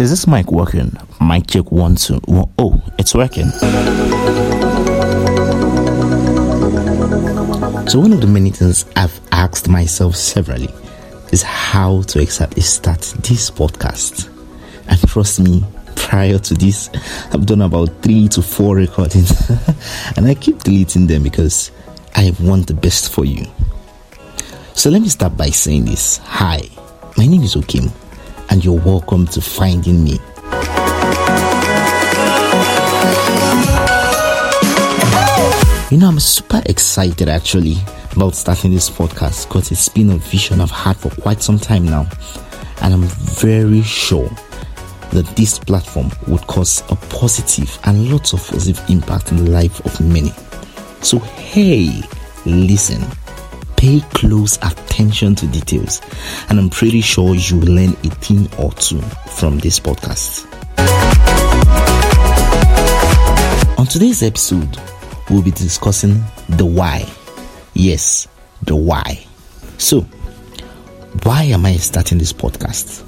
Is this mic working? Mic check one, two. Oh, it's working. So, one of the many things I've asked myself severally is how to exactly start this podcast. And trust me, prior to this, I've done about three to four recordings, and I keep deleting them because I want the best for you. So, let me start by saying this Hi, my name is Okim, and you're welcome to Finding Me. You know, I'm super excited actually about starting this podcast because it's been a vision I've had for quite some time now. And I'm very sure that this platform would cause a positive and lots of positive impact in the life of many. So, hey, listen, pay close attention to details, and I'm pretty sure you will learn a thing or two from this podcast. On today's episode, we'll be discussing the why. Yes, the why. So, why am I starting this podcast?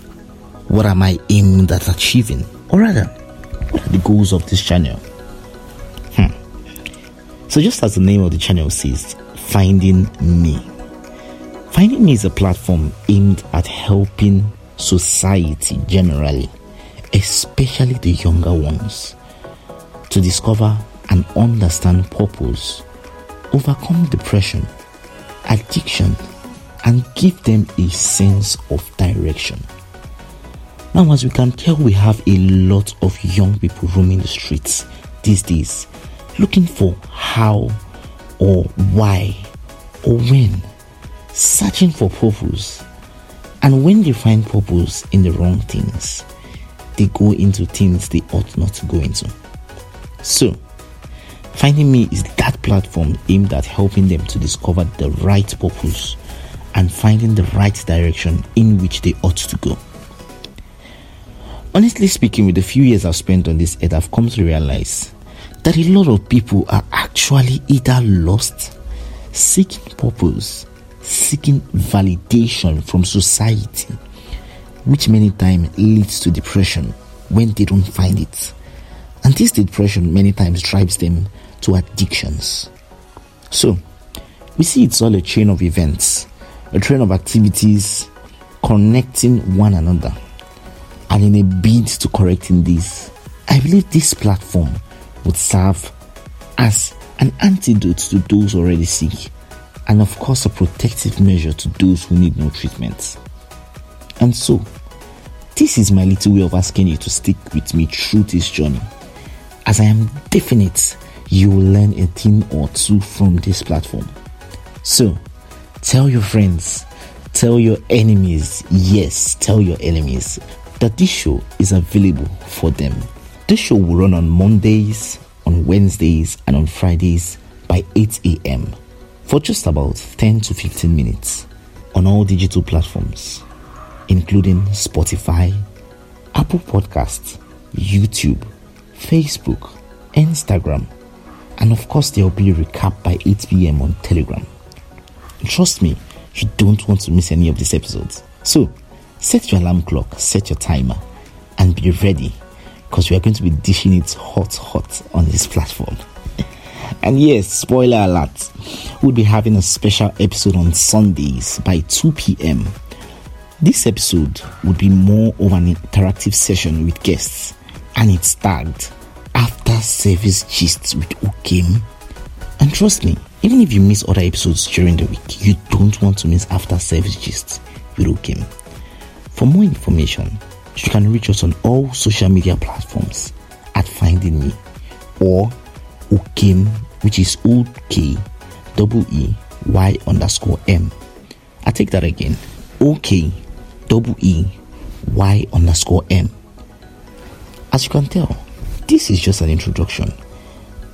What am I aiming at achieving? Or rather, what are the goals of this channel? Hmm. So, just as the name of the channel says, Finding Me. Finding Me is a platform aimed at helping society generally, especially the younger ones, to discover and understand purpose, overcome depression, addiction, and give them a sense of direction. Now, as we can tell, we have a lot of young people roaming the streets these days looking for how or why or when, searching for purpose. And when they find purpose in the wrong things, they go into things they ought not to go into. So, Finding Me is that platform aimed at helping them to discover the right purpose and finding the right direction in which they ought to go. Honestly speaking, with the few years I've spent on this earth, I've come to realize that a lot of people are actually either lost, seeking purpose, seeking validation from society, which many times leads to depression when they don't find it. And this depression many times drives them to addictions. So, we see it's all a chain of events, a train of activities connecting one another. And in a bid to correcting this, I believe this platform would serve as an antidote to those already sick, and of course, a protective measure to those who need no treatment. And so, this is my little way of asking you to stick with me through this journey, as I am definite you will learn a thing or two from this platform. So, tell your friends, tell your enemies, yes, tell your enemies that this show is available for them. This show will run on Mondays, on Wednesdays, and on Fridays by 8 a.m. for just about 10 to 15 minutes on all digital platforms, including Spotify, Apple Podcasts, YouTube, Facebook, Instagram, and of course, there will be a recap by 8 pm on Telegram. Trust me, you don't want to miss any of these episodes. So, set your alarm clock, set your timer, and be ready because we are going to be dishing it hot, hot on this platform. and yes, spoiler alert, we'll be having a special episode on Sundays by 2 pm. This episode would be more of an interactive session with guests, and it's tagged after service gists with Ukim. And trust me, even if you miss other episodes during the week, you don't want to miss after service gists with Ukim. For more information, you can reach us on all social media platforms at Finding Me or Ukim, which is O K double E Y underscore M. I take that again. O K double E Y underscore M. As you can tell, this is just an introduction,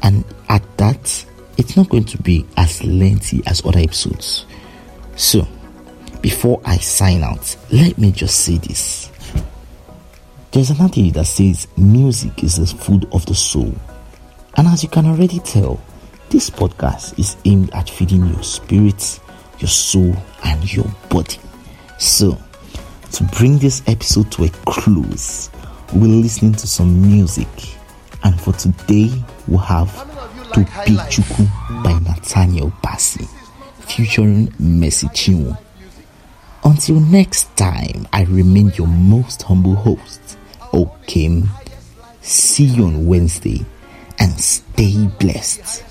and at that, it's not going to be as lengthy as other episodes. So, before I sign out, let me just say this. There's an adage that says music is the food of the soul. And as you can already tell, this podcast is aimed at feeding your spirit, your soul, and your body. So, to bring this episode to a close, we're listening to some music. And for today, we'll have To like by Nathaniel Bassey, featuring Mercy Chinwo. Until next time, I remain your most humble host. Okim. See you on Wednesday and stay blessed.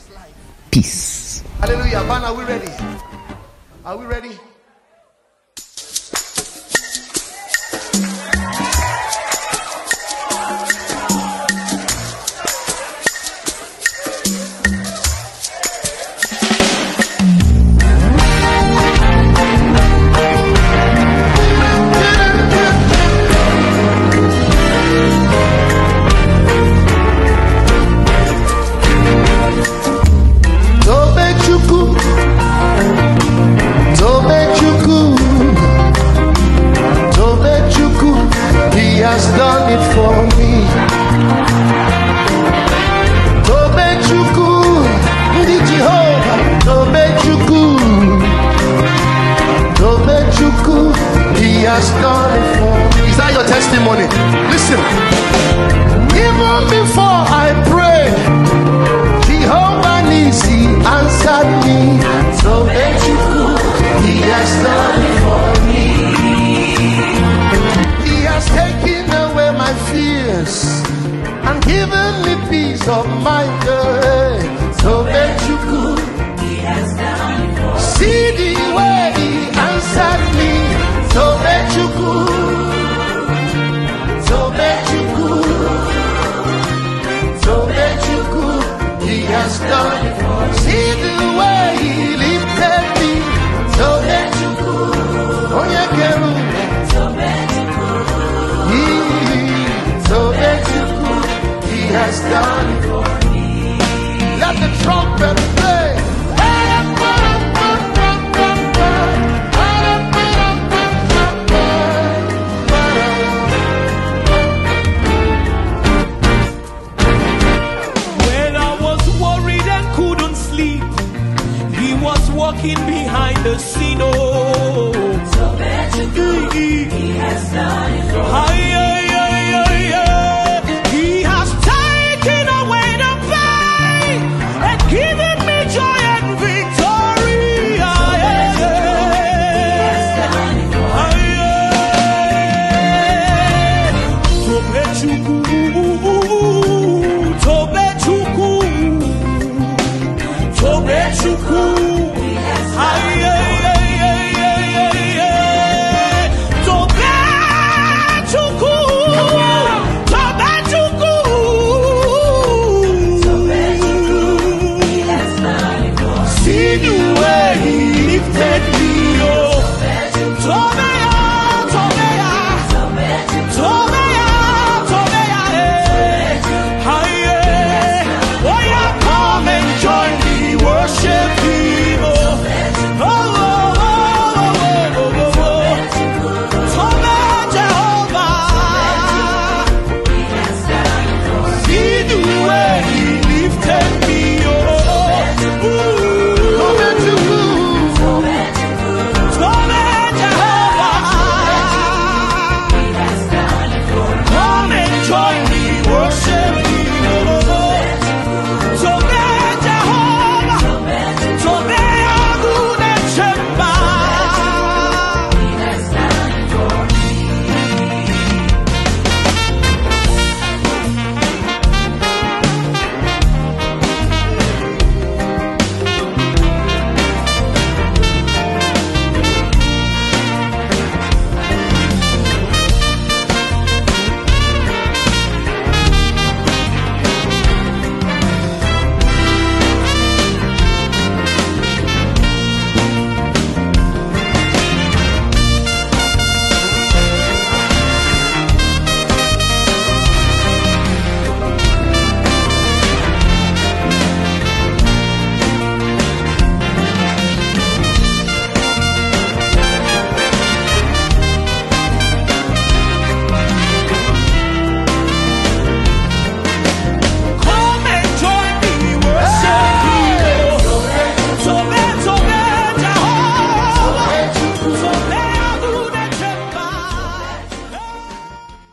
Peace. Hallelujah. Man, are we ready? Are we ready? Listen. way lifted.